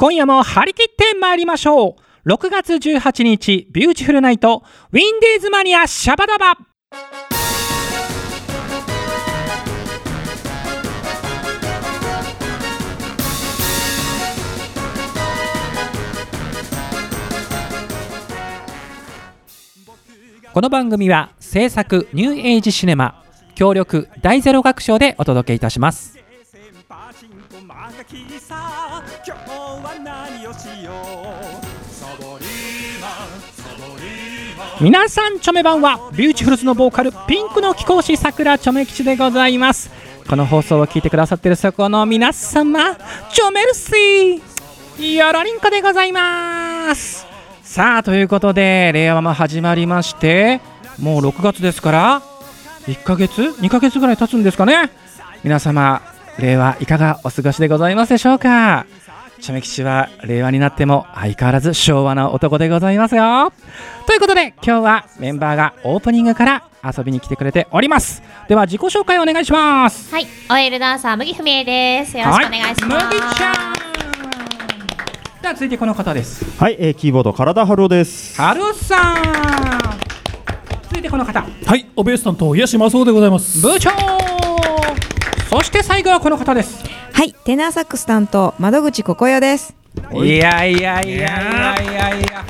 今夜も張り切って参りましょう。6月18日ビューティフルナイトウィンディーズマニアシャバダバ。この番組は制作ニューエイジシネマ協力大ゼロ学賞でお届けいたします。皆さんチョメ版はビューティフルズのボーカルピンクの貴公子さくらチョメ吉でございます。この放送を聞いてくださってるそこの皆様チョメルシーよろりんこでございます。さあということで令和も始まりましてもう6月ですから1ヶ月2ヶ月ぐらい経つんですかね。皆様令和いかがお過ごしでございますでしょうか。チョメ吉は令和になっても相変わらず昭和な男でございますよ。ということで今日はメンバーがオープニングから遊びに来てくれております。では自己紹介お願いします。はい、OL ダンサー麦文江です。よろしくお願いします。はい、麦ちゃん。では続いてこの方です。はい、えー、キーボード体春です。はるさん。続いてこの方。はい、おベース担当、癒しまそうでございます。部長。そして最後はこの方ですはい、テナーサックス担当窓口ここよです。いやいやいやいやいやいや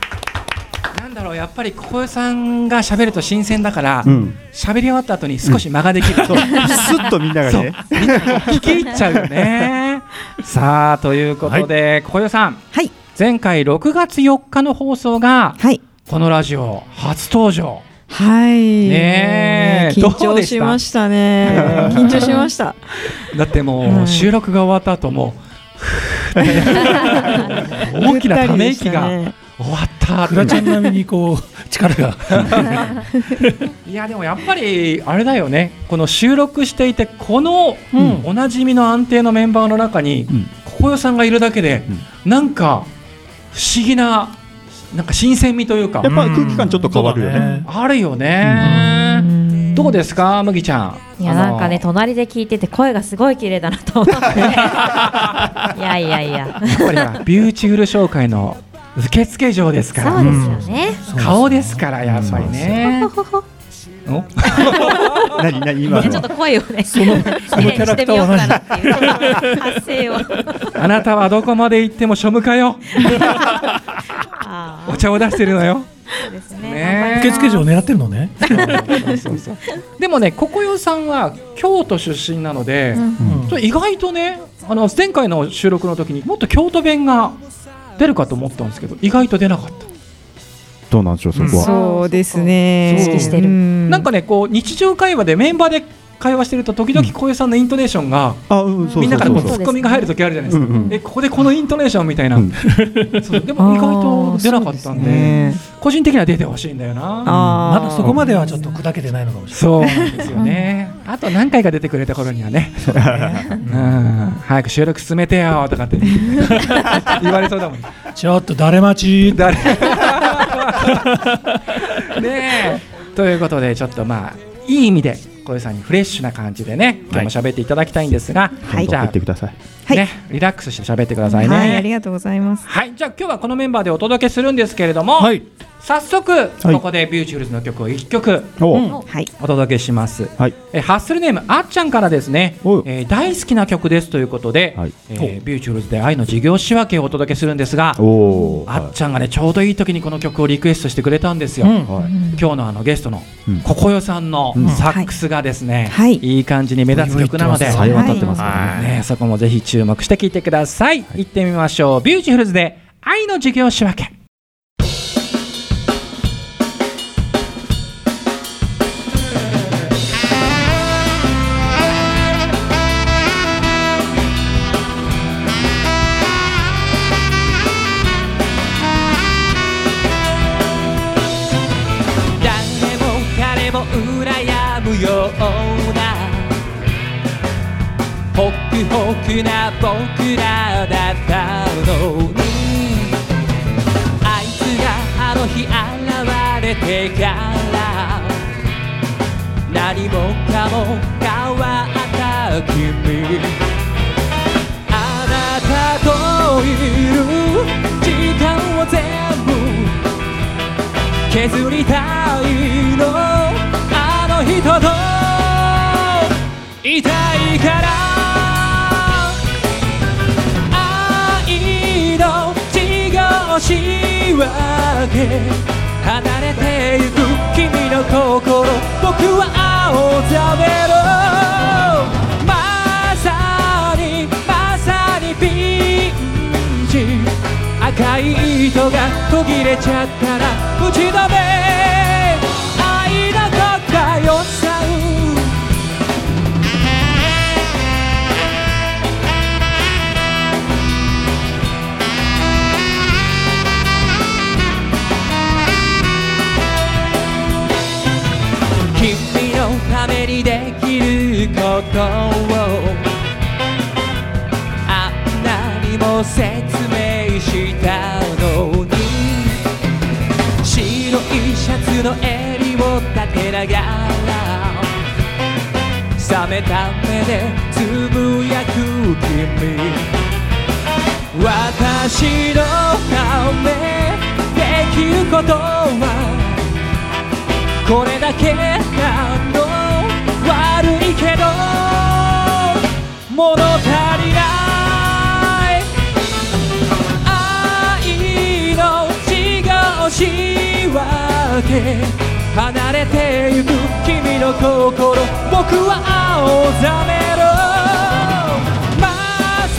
なんだろうやっぱりここよさんが喋ると新鮮だからうん、喋、り終わった後に少し間ができる、そう、スッとみんながね、聞き入っちゃうよねさあということで、ここよさんはい、前回6月4日の放送がはい、このラジオ初登場はい。ねえね緊張したましたね。緊張しました。だってもう、はい。収録が終わった後も 大きなため息が終わった。クラちゃん並みにこう力が。いやでもやっぱりあれだよね。この収録していてこのうん。おなじみの安定のメンバーの中にうん。ここよさんがいるだけでなんか不思議ななんか新鮮味というか。やっぱ空気感ちょっと変わるよね。あるようねんどうですか麦ちゃん？いや、なんかね、隣で聞いてて、声がすごい綺麗だなと思って。いやいやいや。やっぱりビューティフル紹介の受付嬢ですから。そうですよね。顔ですからやっぱりね。お？何何今の？ちょっと声をね、そのそのキャラクターは何？してみようかなっていう。発声を。あなたはどこまで行っても庶務課よ。あお茶を出してるのよ。ーそうですね。ね。受付嬢を狙ってるのね。でもねここよさんは京都出身なので、うん。意外とねあの前回の収録の時にもっと京都弁が出るかと思ったんですけど意外と出なかった、どうなんでしょうそこは。そうですね。意識してる。うん。なんかねこう日常会話でメンバーで会話してると時々こういうさんのイントネーションが、みんなからこうツッコミが入る時あるじゃないですか、えここでこのイントネーションみたいな、でも意外と出なかったんでね。個人的には出てほしいんだよな。あー。まだそこまではちょっと砕けてないのかもしれそうなんですよね。あと何回か出てくれた頃にはね。うん。早く収録進めてよとかって 言われそうだもん。ない。ちょっと誰待ち。誰？ねえ。ということでちょっとまあいい意味で小江さんにフレッシュな感じでね今日も喋っていただきたいんですが、はいじゃあ言ってください。はいねリラックスして喋ってくださいねはい、ありがとうございます。はいじゃあ今日はこのメンバーでお届けするんですけれども、はい。早速ここでビューティフルズの曲を1曲お。届けします、はい。えハッスルネームあっちゃんからですねえー大好きな曲ですということで、はい。えービューティフルズで愛の事業仕分けをお届けするんですがあっちゃんがねちょうどいい時にこの曲をリクエストしてくれたんですよ、うん。はい。今日のあのゲストのうん。ここよさんのうん。サックスがですね、はい。いい感じに目立つ曲なので、はい。ね。ね、そこもぜひ注目して聴いてください、行ってみましょう。ビューティフルズで愛の事業仕分けホクホクな僕らだったのにあいつがあの日現れてから何もかも変わった君あなたといる時間を全部削りたいのあの人といたいから離れてゆく君の心。僕は青ざめろまさにまさにピンチ赤い糸が途切れちゃったら打ち止めめた目でつぶやく君私のためできることはこれだけなの悪いけど物足りない愛の違う仕分け離れてゆく君の心僕は青ざめろまさ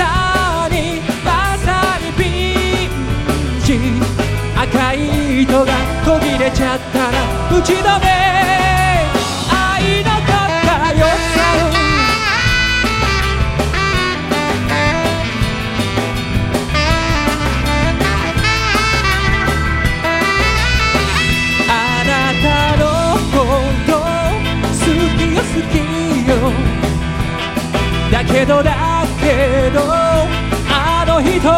にまさにピンチ。赤い糸が途切れちゃったら打ち止めけどだけどあの人を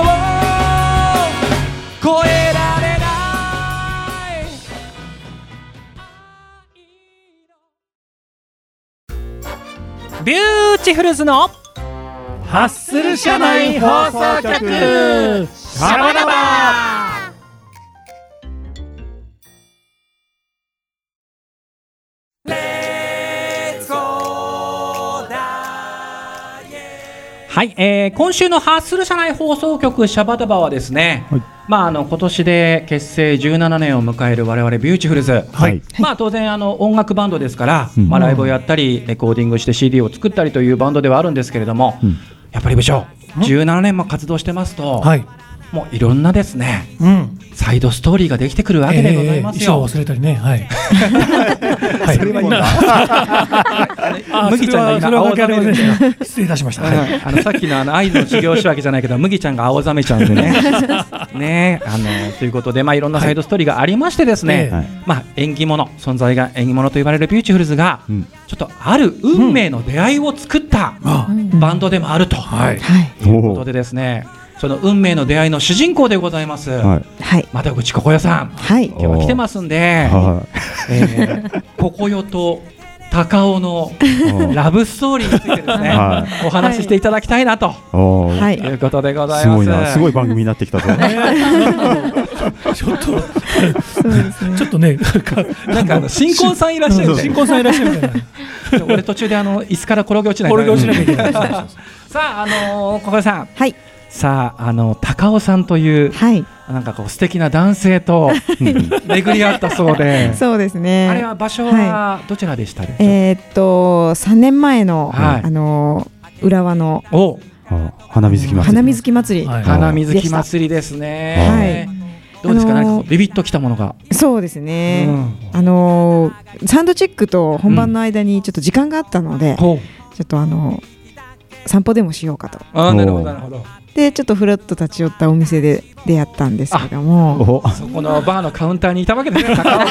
超えられない。ビューティフルズのハッスル社内放送局。シャバダバはい、えー今週のハッスル社内放送局シャバダバはですね、はい。まああの今年で結成17年を迎える我々ビューティフルズ、はい。まあ当然あの音楽バンドですから、うん。まあライブをやったりレコーディングして CD を作ったりというバンドではあるんですけれども、うん。やっぱり部長17年も活動してますと、はい。もういろんなですねうん。サイドストーリーができてくるわけでございます衣装よ。忘れたりね。はい。はい。それはい 麦ちゃんが今青ざめした。失礼いたしました。うんはい。あのさっきのあの合図の修行仕分けじゃないけど麦ちゃんが青ざめちゃうんでね。ねあのということで、まあ、いろんなサイドストーリーがありましてですね、えはいまあ、縁起物存在が縁起物と言われるビューティフルズが、うんちょっとある運命の出会いを作ったあバンドでもあると、はい。はい。ということでですねその運命の出会いの主人公でございます、はい。はい。窓口ここよさんはい。今日は来てますんで、はえー、ここよと高尾のい。ラブストーリーについてですね、はお話ししていただきたいなとはいいうことでございます。すごいな。すごい番組になってきたぞ。ちょっと。ちょっとね、なんかあの新婚さんいらっしゃる新婚さんいらっしゃるみたいな。俺途中であの椅子から転げ落ちないこれが落ちないさああのー、小林さんはい。さああの高尾さんというはい。なんかこう素敵な男性と 巡り合ったそうでそうですね。あれは場所はどちらでしたでしょう？かえーっと三年前の、はいあの浦和のおあ花水木祭り。花水木祭り、はい花水木祭りですね。どうですか、あのービビッときたものが。そうですね。うんあのーサンドチェックと本番の間にちょっと時間があったので、ほうちょっとあの散歩でもしようかと。あーなるほどなるほど。でちょっとふらっと立ち寄ったお店で出会ったんですけども、おそこのバーのカウンターにいたわけですね、高尾が。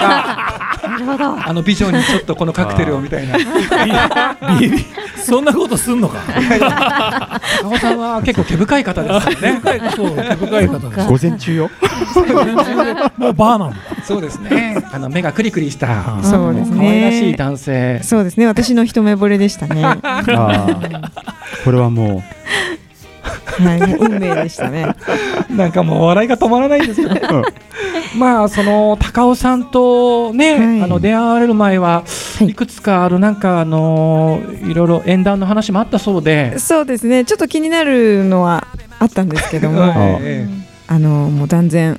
なるほど。あの美女にちょっとこのカクテルをみたいな。そんなことすんのか。高尾さんは結構毛深い方ですよね。そう、毛深い方です。午前中よ。もうバーなんだ。そうですね。あの目がクリクリした。そうです可愛らしいね。男性。そうですね。私の一目惚れでしたね。これはもい、もう運命でしたね。なんかもう笑いが止まらないんですけど。まあその高尾さんとね、はい。あの出会われる前は、はい。い、くつかあのなんかあのいろいろ縁談の話もあったそうで。そうですね。ちょっと気になるのはあったんですけどもえ あのもう断然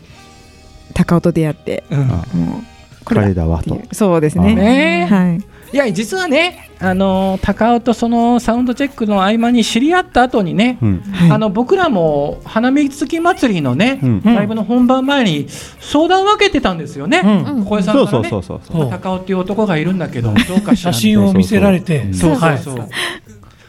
高尾と出会ってえうん。もうこれ彼だわと。そうですね。ね。えはいいや実はねあの高尾とそのサウンドチェックの合間に知り合った後にね、うん。はい。あの僕らも花見月祭りのね、うん。うん。ライブの本番前に相談を分けてたんですよね。うん。小江さんからね。高尾っていう男がいるんだけどどうか写真を見せられて。そうはいそう。そう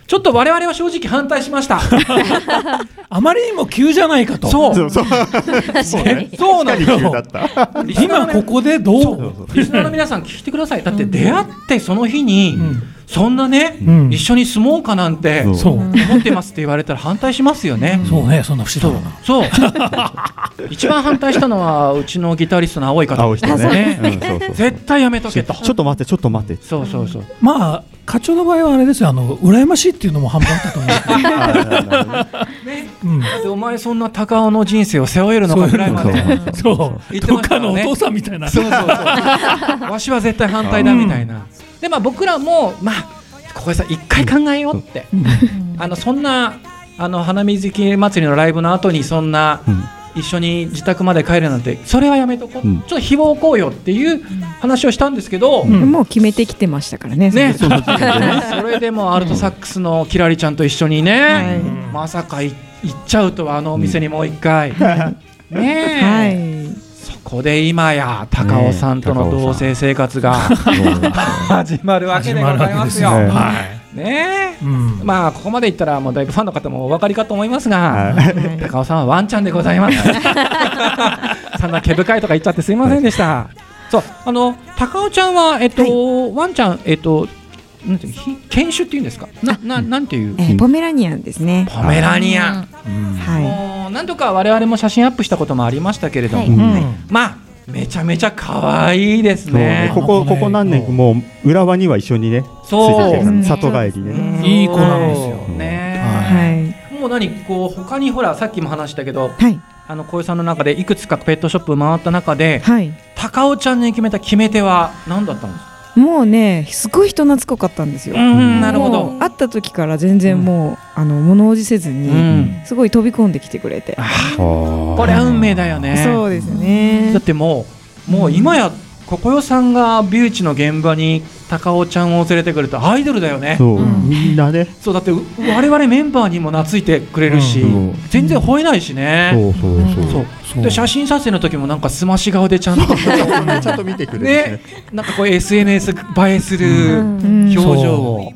ちょっと我々は正直反対しました。あまりにも急じゃないかと。そう。そうそう。ね。そうなんです急だったリスナーの今ここでどそううリスナーの皆さん聞いてくださいだって出会ってその日に、うんそんなね、うん。一緒に住もうかなんて思ってますって言われたら反対しますよね。そうねそんな不思議そう。一番反対したのはうちのギタリストの青い方。青い人ね。ね。うんそうそう絶対やめとけと。ちょっと待ってちょっと待って。そうそうそう。まあ課長の場合はあれですよあの羨ましいっていうのも半分 あったと思うね。うん。お前そんな高尾の人生を背負えるのかぐらいまで。そう。そう言っお父さんみたいな。そうそうそう。わしは絶対反対だみたいなでまあ僕らもまあ小林さん一回考えようって。あのそんなあの花水木祭りのライブの後にそんなうん。一緒に自宅まで帰るなんてそれはやめとこう、うん。ちょっと誹謗こうよっていう話をしたんですけど、うん。もう決めてきてましたからねね、それでもアルトサックスのキラリちゃんと一緒にね、はい。まさかい行っちゃうとはあのお店にもう一回、ねえ、はいそこで今や高尾さんとの同棲生活が始まるわけでございますよ。ね。えい。うん。まあここまで言ったらもうだいぶファンの方もお分かりかと思いますが、はい。高尾さんはワンちゃんでございます。そんな毛深いとか言っちゃってすいませんでした。そうあの高尾ちゃんはえっと、ワンちゃんえっとなんていう犬種っていうんですか？なななんていうえーポメラニアンですね。ポメラニアン。うん。はもう何度か我々も写真アップしたこともありましたけれども、はい。うん。まあめちゃめちゃ可愛いですね。ね。ここここ何年もう浦和には一緒にねそう。里帰りでね。いい子なんですよね。いはい。もう何こう他にほらさっきも話したけどはい。あの小江さんの中でいくつかペットショップ回った中ではい。高尾ちゃんに決めた決め手は何だったんですか？もうねすごい人懐っこかったんですよ。うんなるほもどう会った時から全然もう、あの物おじせずに、うん。すごい飛び込んできてくれて、これは運命だよね。そうですね。だってもうもう今やここよさんがビューチの現場に高尾ちゃんを連れてくるとアイドルだよね。そう。うん。みんなね。そうだってう我々メンバーにも懐いてくれるし、うん全然吠えないしね、そうそうそう。そう。そう。で写真撮影の時もなんかすまし顔でちゃんとちゃんと見てくれるね。ね。なんかこう SNS 映えするうん。表情を、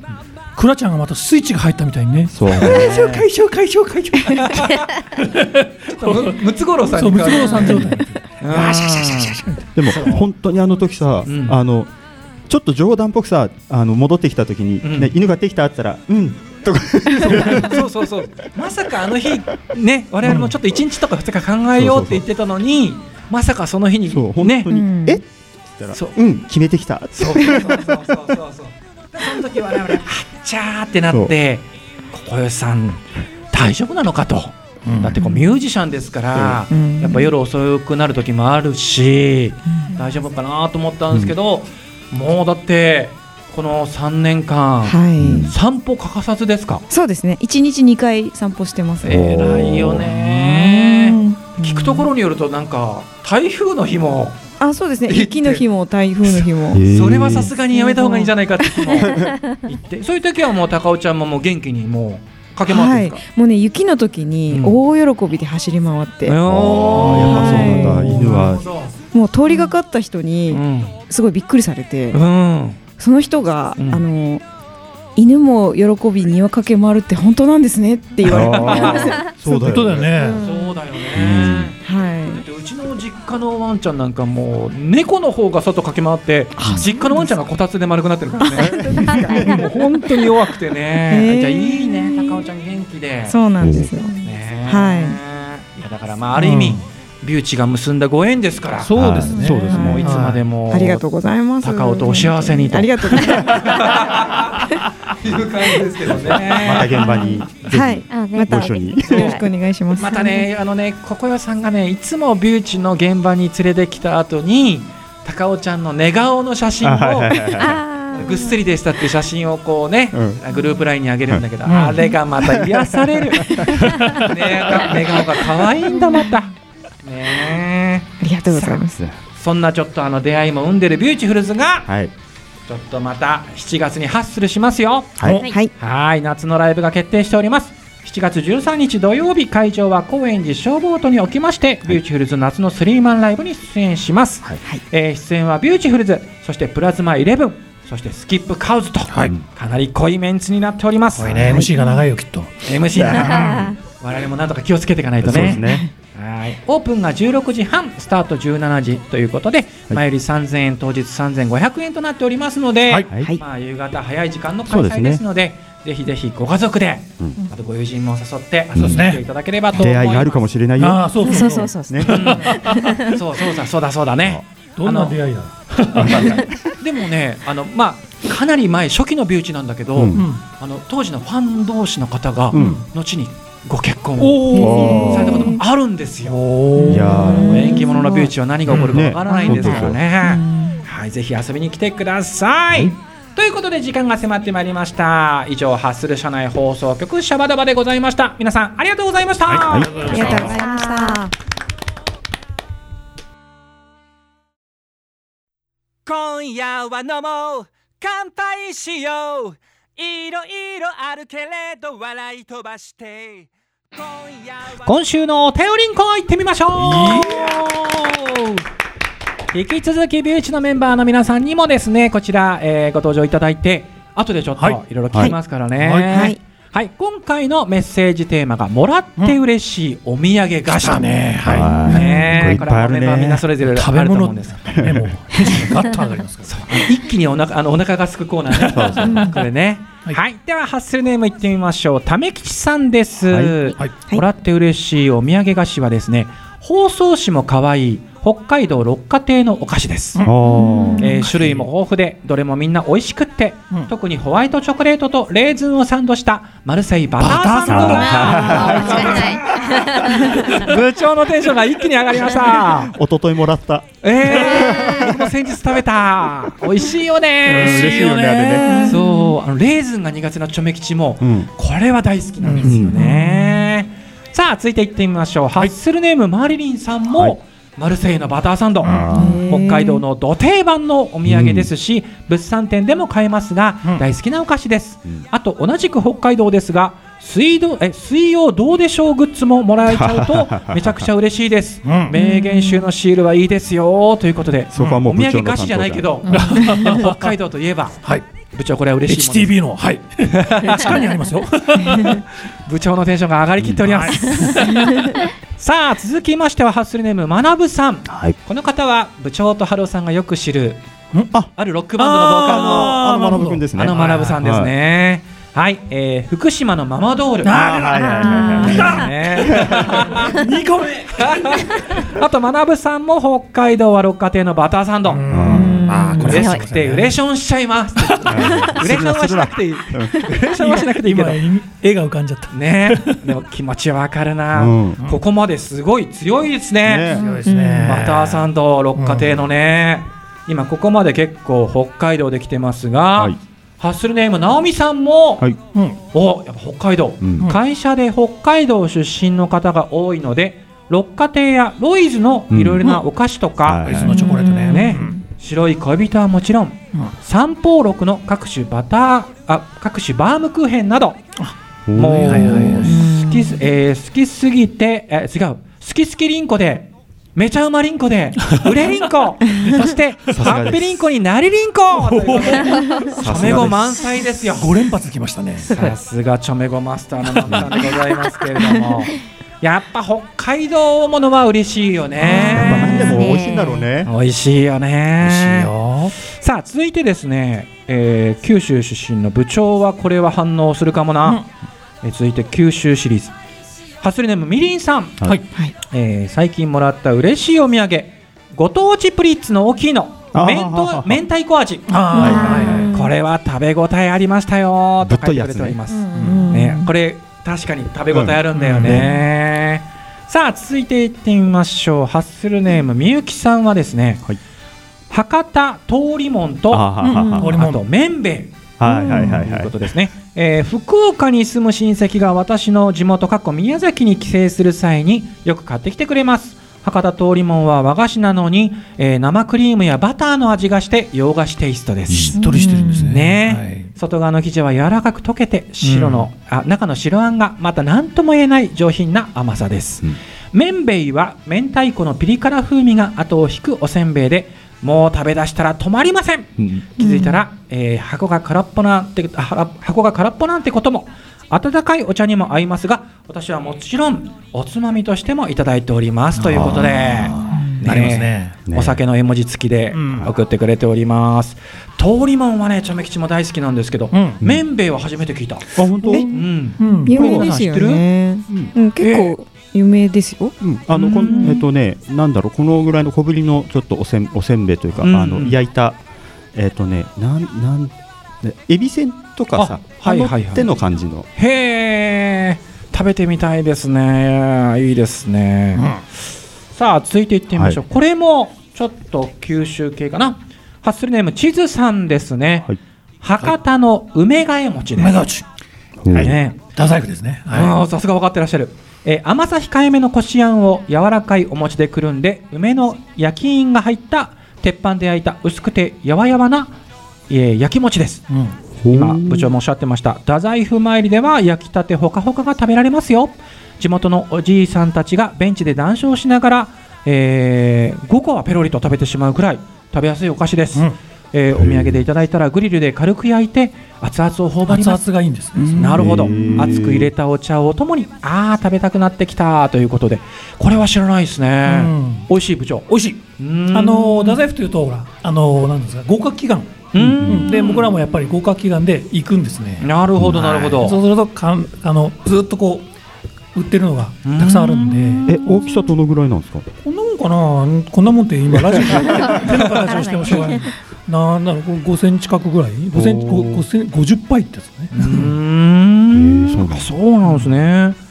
クラちゃんがまたスイッチが入ったみたいにね。そう。解消解消解消解消むムツゴロウさんそうムツゴロウさん状態うんでも本当にあの時さうん。あのちょっと冗談っぽくさあの戻ってきた時にうん。ね犬ができたって言ったらうんとか。そう。そうそうまさかあの日ね我々もちょっと1日とか2日考えようって言ってたのにまさかその日にそう本ね。え？って言ったそうらうん決めてきた。そうそうそうそうそうその時我々あっちゃーってなって小林さん大丈夫なのかと、だってこうミュージシャンですから、うん。やっぱ夜遅くなる時もあるし、大丈夫かなと思ったんですけど、もうだってこの3年間、はい。散歩欠かさずですか？そうですね。一日二回散歩してます。ね偉いよね。聞くところによるとなんか台風の日もあそうですね。雪の日も台風の日も。それはさすがにやめた方がいいんじゃないかって。言って。そういう時はもう高尾ちゃんももう元気にもう駆け回ってるんですか、もうね雪の時に大喜びで走り回って、おーあーやっぱそうなんだ。はい。犬は。もう通りがかった人にうん。すごいびっくりされて、うん。その人が、うん。あの犬も喜び庭駆け回るって本当なんですねって言われて、は そうだよね。そうだよね、だっい、てうちの実家のワンちゃんなんかもう猫の方が外駆け回って実家のワンちゃんがこたつで丸くなってるからね。もう本当に弱くてね、へー。じゃあいいね高尾ちゃん元気で。そうなんですよ。ねはい。いやだからまあある意味、ビューチが結んだご縁ですからそうですねそうですねもういつまでもありがとうございます。高尾とお幸せにとありがとうございます。いう感じですけどね。また現場にぜひ、はいまたご一緒によろしくお願いしますまたね、あのね、ここよさんがね、いつもビューチの現場に連れてきた後に。高尾ちゃんの寝顔の写真をぐっすりでしたっていう写真をこうね、うグループラインにあげるんだけど、んあれがまた癒される。ね寝顔が可愛いんだまた。ねありがとうございます。そんなちょっとあの出会いも生んでるビューティフルズがはい。ちょっとまた7月にハッスルしますよ。はい。はい。はい。はい夏のライブが決定しております。7月13日土曜日会場は高円寺 ShowBoat におきまして、ビューティフルズ夏のスリーマンライブに出演します、はい。えー出演はビューティフルズそしてプラズマイレブンそしてスキップカウズと、はい。かなり濃いメンツになっております、これね MC が長いよきっと。MC だなあ我々もなんとか気をつけていかないとそうでねすねはい。オープンが16時半スタート17時ということで、前売り3000円当日3500円となっておりますので、まあ、夕方早い時間の開催ですねですのでぜひぜひご家族で、うん。あとご友人も誘って遊びにそうでいただければと思います。出会いがあるかもしれないよ。ああそうそそう。うそうそうね。そうそうだそうだそうだね。どんな出会いだ？でもねあのまあかなり前初期のビューチなんだけど、あの当時のファン同士の方が、うん。後にご結婚をおおーされたこともあるんですよ。おいやー縁起物のビューチは何が起こるかわからないんですからね。うんはい、ぜひ遊びに来てください。ということで時間が迫ってまいりました。以上、ハッスル社内放送局シャバダバでございました。皆さんありがとうございました。はいありがとうございました今夜は飲もう乾杯しよういろいろあるけれど笑い飛ばして今週のお便りんこ行ってみましょう。引き続きビューチのメンバーの皆さんにもですねこちら、えーご登場いただいて後でちょっとはい。いろいろ聞きますからね。はいはい。はい、今回のメッセージテーマがもらって嬉しいお土産菓子。したね。ははい。ねえこれみんなそれぞれい食あべ物ですもうテンションがガッと上がりますから一気にお腹あのお腹がすくコーナーね。これね。は、はい。いではハッスルネームいってみましょう。ためきちさんです。はい。はい。もらって嬉しいお土産菓子はですね、包装紙も可愛い北海道六花亭のお菓子です。おーえー種類も豊富でどれもみんな美味しくって、うん。特にホワイトチョコレートとレーズンをサンドしたマルセイバターサンド部長のテンションが一気に上がりました。一昨日もらった。えー、先日食べた。美味しいよね。うん嬉しいよねあれね。そうあのレーズンが苦手なチョメ吉も、うん。これは大好きなんですよね、さあ続いていってみましょう、ハッスルネームマリリンさんも、はいマルセイのバターサンド。あ北海道のど定番のお土産ですし、物産展でも買えますが、うん。大好きなお菓子です、うん。あと同じく北海道ですが水道え水曜どうでしょうグッズももらえちゃうと めちゃくちゃ嬉しいです、うん。名言集のシールはいいですよ。ということで、そこはもおう部長の担当土産菓子じゃないけど、北海道といえばはい部長これは嬉しい HTB のはい。地下にありますよ。部長のテンションが上がりきっております、さあ続きましてはハッスルネームまなぶさん。はい。この方は部長と春尾さんがよく知るあ。あるロックバンドのボーカルのあの学ぶくん。ですね。あのまなぶさんですね。はい、えー福島のママドール。あはいはいはいはい。ね2個目。あとまなぶさんも北海道は六花亭のバターサンドあーこれ嬉しくてウレションしちゃいます。ウレションはしなくていい。ウレションはしなくていいけど。今絵が浮かんじゃった。ね。でも気持ちわかるな、うん。ここまですごい強いですね。ね。強いですね。バターサンド六花亭のね、今ここまで結構北海道で来てますが、はい。ハッスルネーム直美さんも、はい。うん。おやっぱ北海道、うん。会社で北海道出身の方が多いので六花亭やロイズのいろいろなお菓子とか、はいアイスのチョコレートね。ね。うん白い恋人はもちろん、うん。三宝六の各種バターあ各種バームクーヘンなどもう、好きす、えー好きすぎて、えー違う。好き好きりんこでめちゃうまりんこで 売れりんこ。そしてハッピりんこになりりんこチョメ語満載ですよ。5連発きましたね。さすがチョメ語マスターのマスターでございますけれども。やっぱ北海道ものは嬉しいよやっぱね何でも美味しいんだろうね。美味しいよね。美味しいよ。さあ続いてですね、えー九州出身の部長はこれは反応するかもな、えー続いて九州シリーズハッスルネームみりんさん、はい。えー最近もらった嬉しいお土産ご当地プリッツの大きいの明明太子味。あーはいはいはい。これは食べ応えありましたよとぶっとい書いてやつねくれております、うんね、これ確かに食べ応えあるんだよね、さあ続いていってみましょう。ハッスルネームみゆきさんはですね、はい。博多通りもんとあと麺べいはいはいはい。というはいことですね、えー福岡に住む親戚が私の地元かっこ宮崎に帰省する際によく買ってきてくれます。博多通りもんは和菓子なのに、えー生クリームやバターの味がして洋菓子テイストです。しっとりしてるんですね。ね。外側の生地は柔らかく溶けて白の、あ中の白あんがまた何とも言えない上品な甘さです、うん。麺べいは明太子のピリ辛風味が後を引くおせんべいでもう食べ出したら止まりません。うん。気づいたら、えー箱が空っぽなんて箱が空っぽなんてことも温かいお茶にも合いますが私はもちろんおつまみとしてもいただいております。ということで。なりますね。ねお酒の絵文字付きでうん。送ってくれております、通りもんはねちょめ吉も大好きなんですけど、うん。麺べいは初めて聞いた。あ本当？えうん。うん。有名ですよね。うん、結構有名ですよ。うん。あのこうん。んえっとねなんだろうこのぐらいの小ぶりのちょっとおせんおせんべいというかうん。あの焼いたえっとねなんなんでエビせんとかさあはいはいはい。手の感じの。へえ食べてみたいですね。いいですね、さあ続いていってみましょう、これもちょっと九州系かな。ハッスルネーム地図さんですね、はい。博多の梅ヶえ餅です、梅ヶ内。はい。ね。太宰府ですね。あはーさすが分かってらっしゃる、えー甘さ控えめのこしあんを柔らかいお餅でくるんで梅の焼き印が入った鉄板で焼いた薄くてやわやわな、えー焼き餅ですい。うん。今部長もおっしゃってました太宰府参りでは焼きたてほかほかが食べられますよ地元のおじいさんたちがベンチで談笑しながら、え5個はペロリと食べてしまうくらい食べやすいお菓子です、うんえーお土産でいただいたらグリルで軽く焼いて熱々を頬張り熱ます。々がいいんですね。なるほど。熱く入れたお茶をお供にあー食べたくなってきたということで。これは知らないですね、うん。美味しい部長。美味しい。あの太宰府というとほらあのなんですか合格祈願。うん。で僕らもやっぱり合格祈願で行くんですね。なるほどなるほど、はいそうするとかんあのずっとこう売ってるのがたくさんあるんで。え大きさどのぐらいなんですか？こんなもんかな？こんなもんって今ラジオで 手の形をしてもしょうがない。なんだろうこう5センチ角ぐらい？5センチおー5セン50杯ってやつね。うーん。へーそうなんだ。あそうなんですね。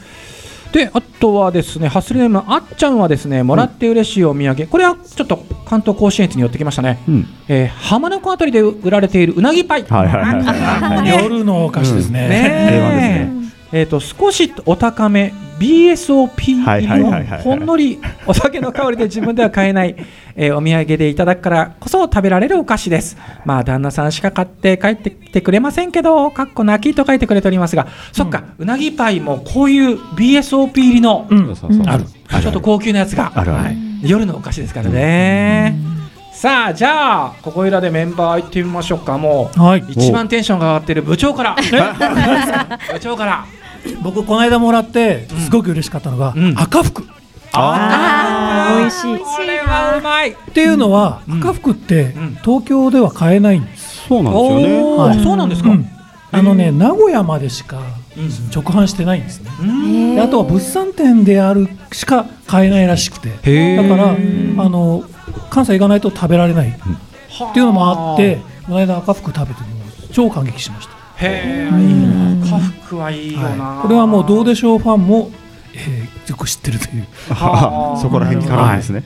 であとはですねハッスルネームあっちゃんはですねもらって嬉しいお土産、これはちょっと関東甲信越に寄ってきましたね、うん。えー浜名湖あたりで売られているうなぎパイ、はいはいはいはいはい。夜のお菓子ですね。ね定番ですねえー、と少しお高め BSOP 入りのほんのりお酒の香りで自分では買えない、えーお土産でいただくからこそ食べられるお菓子です。まあ旦那さんしか買って帰ってきてくれませんけどかっこ泣きと書いてくれておりますがそっか、うなぎパイもこういう BSOP 入りの、うん。ある。ちょっと高級なやつが。あるある。夜のお菓子ですからね、さあじゃあここいらでメンバー行ってみましょうか。もうはい。一番テンションが上がってる部長から。部長から。僕この間もらってすごく嬉しかったのがうん。赤福。あー。美味しいこれはうまい。っていうのは、うん。赤福ってうん。東京では買えないんです、そうなんですよね。はい。そうなんですか、うん。あのね名古屋までしかうん。直販してないんですね、あとは物産展であるしか買えないらしくて。だからあの関西行かないと食べられない。っていうのもあってこの間赤福食べても超感激しました、へえいいな家福はいいよな、はい。これはもうどうでしょうファンも、えーよく知ってるという。はあ。そこら辺からですね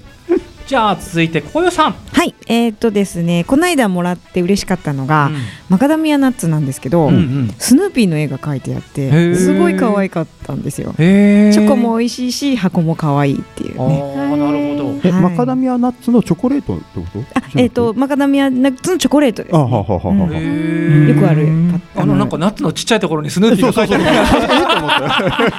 じゃあ続いてこよさん、はい、えーっとですね、この間もらって嬉しかったのが、マカダミアナッツなんですけど、うんうん。スヌーピーの絵が描いてあって、すごい可愛かったんですよ。チョコも美味しいし、箱も可愛いっていうあね。ーなるほど。えはい。マカダミアナッツのチョコレートってこと？あ、えーっと、マカダミアナッツのチョコレートです、あははははうん。よくある。パあのなんかナッツのちっちゃいところにスヌーピーが書いてある。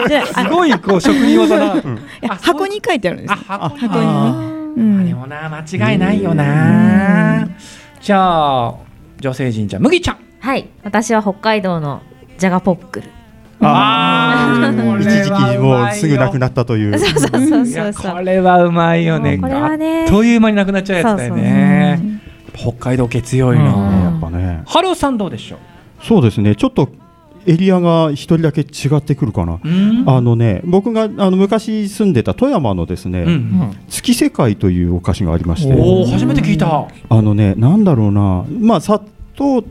じゃあすごいこう職人技だ、いや箱に書いてあるんですあ箱に。うあんでもな間違いないよな。じゃあ女性陣じゃあ麦ちゃん。はい。私は北海道のジャガポックル。あー。一時期もうすぐなくなったという。そうそうそうそうそうこれはうまいよね。これはね。あっという間になくなっちゃうやつだよね。北海道系強いな、うん。やっぱね。ハローさんどうでしょそうですね。ちょっとエリアが一人だけ違ってくるかな。ううん。あのね僕があの昔住んでた富山のですね、うん。月世界というお菓子がありまして。おお初めて聞いた。あのねなんだろうな。まあ砂糖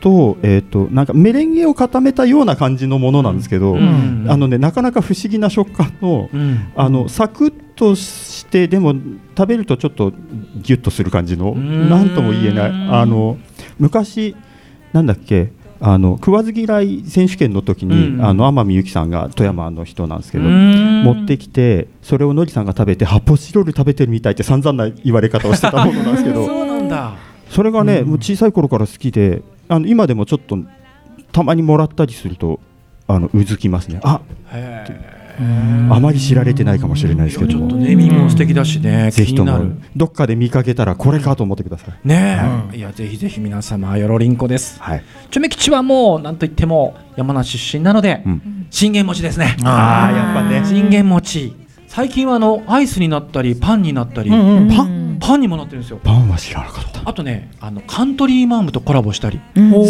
と,、えー、となんかメレンゲを固めたような感じのものなんですけど、うん。あのね、なかなか不思議な食感の,、うん。あのサクッとしてでも食べるとちょっとギュッとする感じのん。なんとも言えない。あの昔なんだっけあの食わず嫌い選手権の時に、うん。あの天海祐希さんが富山の人なんですけど、うん。持ってきてそれをのりさんが食べて発泡スチロール食べてるみたいって散々な言われ方をしてたものなんですけど それがね、もう小さい頃から好きであの今でもちょっとたまにもらったりするとあのうずきますね。ああまり知られてないかもしれないですけど。ちょっとネーミングも素敵だしね、ぜひとも気になる。どっかで見かけたらこれかと思ってください。ねえ、い。やぜひぜひ皆様よろりんこです。はい、チョメ吉はもうなんといっても山梨出身なので、うん。信玄餅ですね。ああやっぱね。信玄餅最近はあのアイスになったりパンになったり、うんうん。パンパンにもなってるんですよ。パンは知らなかった。あとねあのカントリーマームとコラボしたり。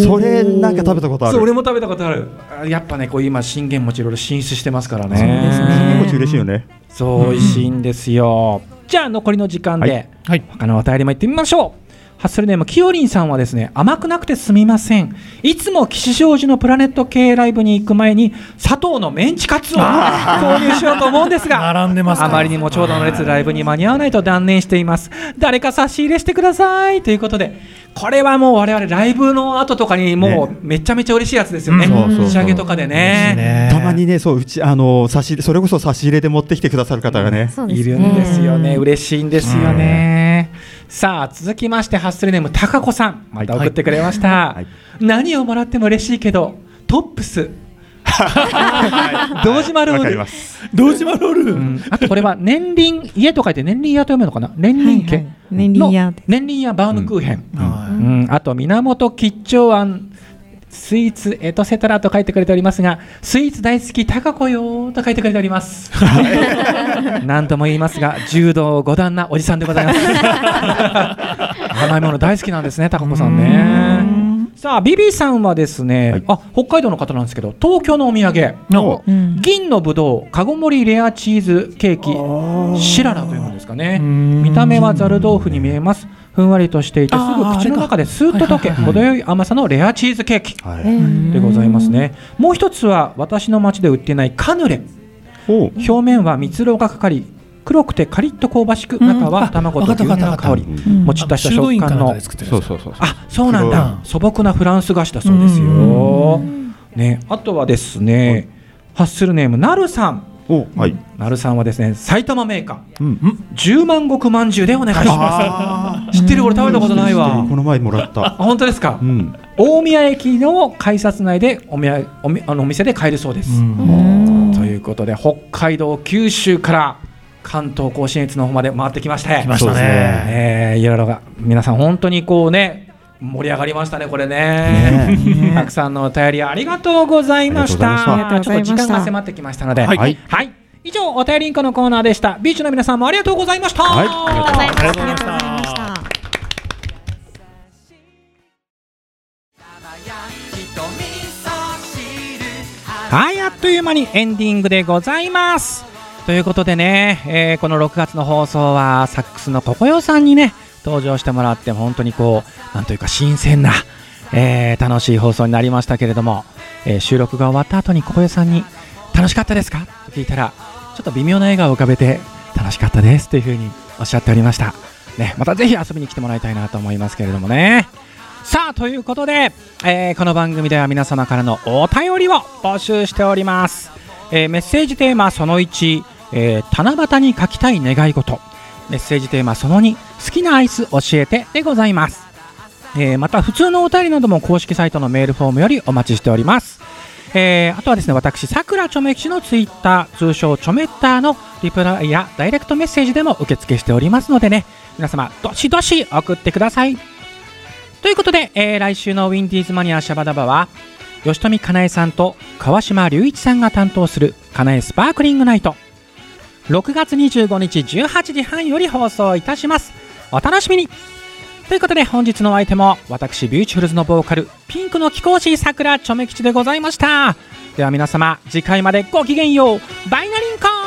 それなんか食べたことある。そう俺も食べたことある。あやっぱねこう今信玄餅いろいろ進出してますからね。そうですね。気持ち嬉しいよね。そう美味しいんですよ、じゃあ残りの時間で、はい。はい。他のお便りも行ってみましょうハッスルネームきよりんさんはですね甘くなくてすみません。いつも吉祥寺のプラネット系ライブに行く前に佐藤のメンチカツを購入しようと思うんですが並んでますかあまりにも長蛇の列ライブに間に合わないと断念しています。誰か差し入れしてください。ということでこれはもう我々ライブの後とかにもうめちゃめちゃ嬉しいやつですよね。うん。そうそうそう。打ち上げとかでね。ねたまにねそううちあの差しそれこそ差し入れで持ってきてくださる方がね。いるんですよね嬉しいんですよねさあ続きましてハッスルネームたかこさん。また送ってくれました、はい。何をもらっても嬉しいけどトップス。堂島ロール。堂島ロール、うん。あとこれは年輪家と書いて年輪屋と読むのかな？年輪家。はいはい。年輪屋の年輪屋バウムクーヘン、はうん。あと源吉兆庵スイーツエトセトラと書いてくれておりますがスイーツ大好きタカ子よと書いてくれております。何とも言いますが柔道五段なおじさんでございます。甘いもの大好きなんですねタカ子さんね。さあビビさんはですね、はい。あ北海道の方なんですけど東京のお土産。のうん。銀のぶどうかごもりレアチーズケーキシララというんですかね。ん。見た目はざる豆腐に見えますふんわりとしていてすぐ口の中でスーッと溶け程よい甘さのレアチーズケーキ。はい。でございますね。もう一つは私の町で売っていないカヌレ。表面は蜜ろうがかかり黒くてカリッと香ばしくうん。中は卵と牛乳の香り。うん。もちっとした食感ので作ってるそうそうそう。あそうなんだ。うん素朴なフランス菓子だそうですよ。ね。あとはですねハッスルネームなるさん。おはい。なるさんはですね埼玉メーカーうん。十万石まんじゅうでお願いします。知ってる俺食べたことないわ。この前もらった。あ。本当ですか？うん。大宮駅の改札内でおみやおみあのお店で買えるそうです、うん。ということで北海道九州から関東甲信越の方まで回ってきまして。来ましたね。えーいろいろが皆さん本当にこうね盛り上がりましたねこれね。ね。たくさんのお便りありがとうございました。ありがとうございました。ちょっと時間が迫ってきましたので。は、はい。いはい、以上お便りインコのコーナーでした。ビーチの皆さんもありがとうございました、はい。ありがとうございました。ありがとうございましたはい、あっという間にエンディングでございます。ということでね、えーこの6月の放送はサックスのココヨさんにね登場してもらって本当にこうなんというか新鮮な、えー楽しい放送になりましたけれども、えー収録が終わった後にココヨさんに楽しかったですか？と聞いたらちょっと微妙な笑顔を浮かべて楽しかったですというふうにおっしゃっておりました。ね、またぜひ遊びに来てもらいたいなと思いますけれどもね。さあということで、えーこの番組では皆様からのお便りを募集しております、えメッセージテーマその1、えー七夕に書きたい願い事メッセージテーマその2好きなアイス教えてでございます、えーまた普通のお便りなども公式サイトのメールフォームよりお待ちしております。えーあとはですね私さくらちょめきちのツイッター通称ちょめッターのリプライやダイレクトメッセージでも受付しておりますのでね。皆様どしどし送ってください。ということで、えー来週のウィンディーズマニアシャバダバは吉富かなえさんと川島隆一さんが担当するかなえスパークリングナイト。6月25日18時半より放送いたします。お楽しみに。ということで本日のお相手も私ビューティフルズのボーカルピンクの貴公子さくらちょめ吉でございました。では皆様次回までごきげんよう。バイナリンコ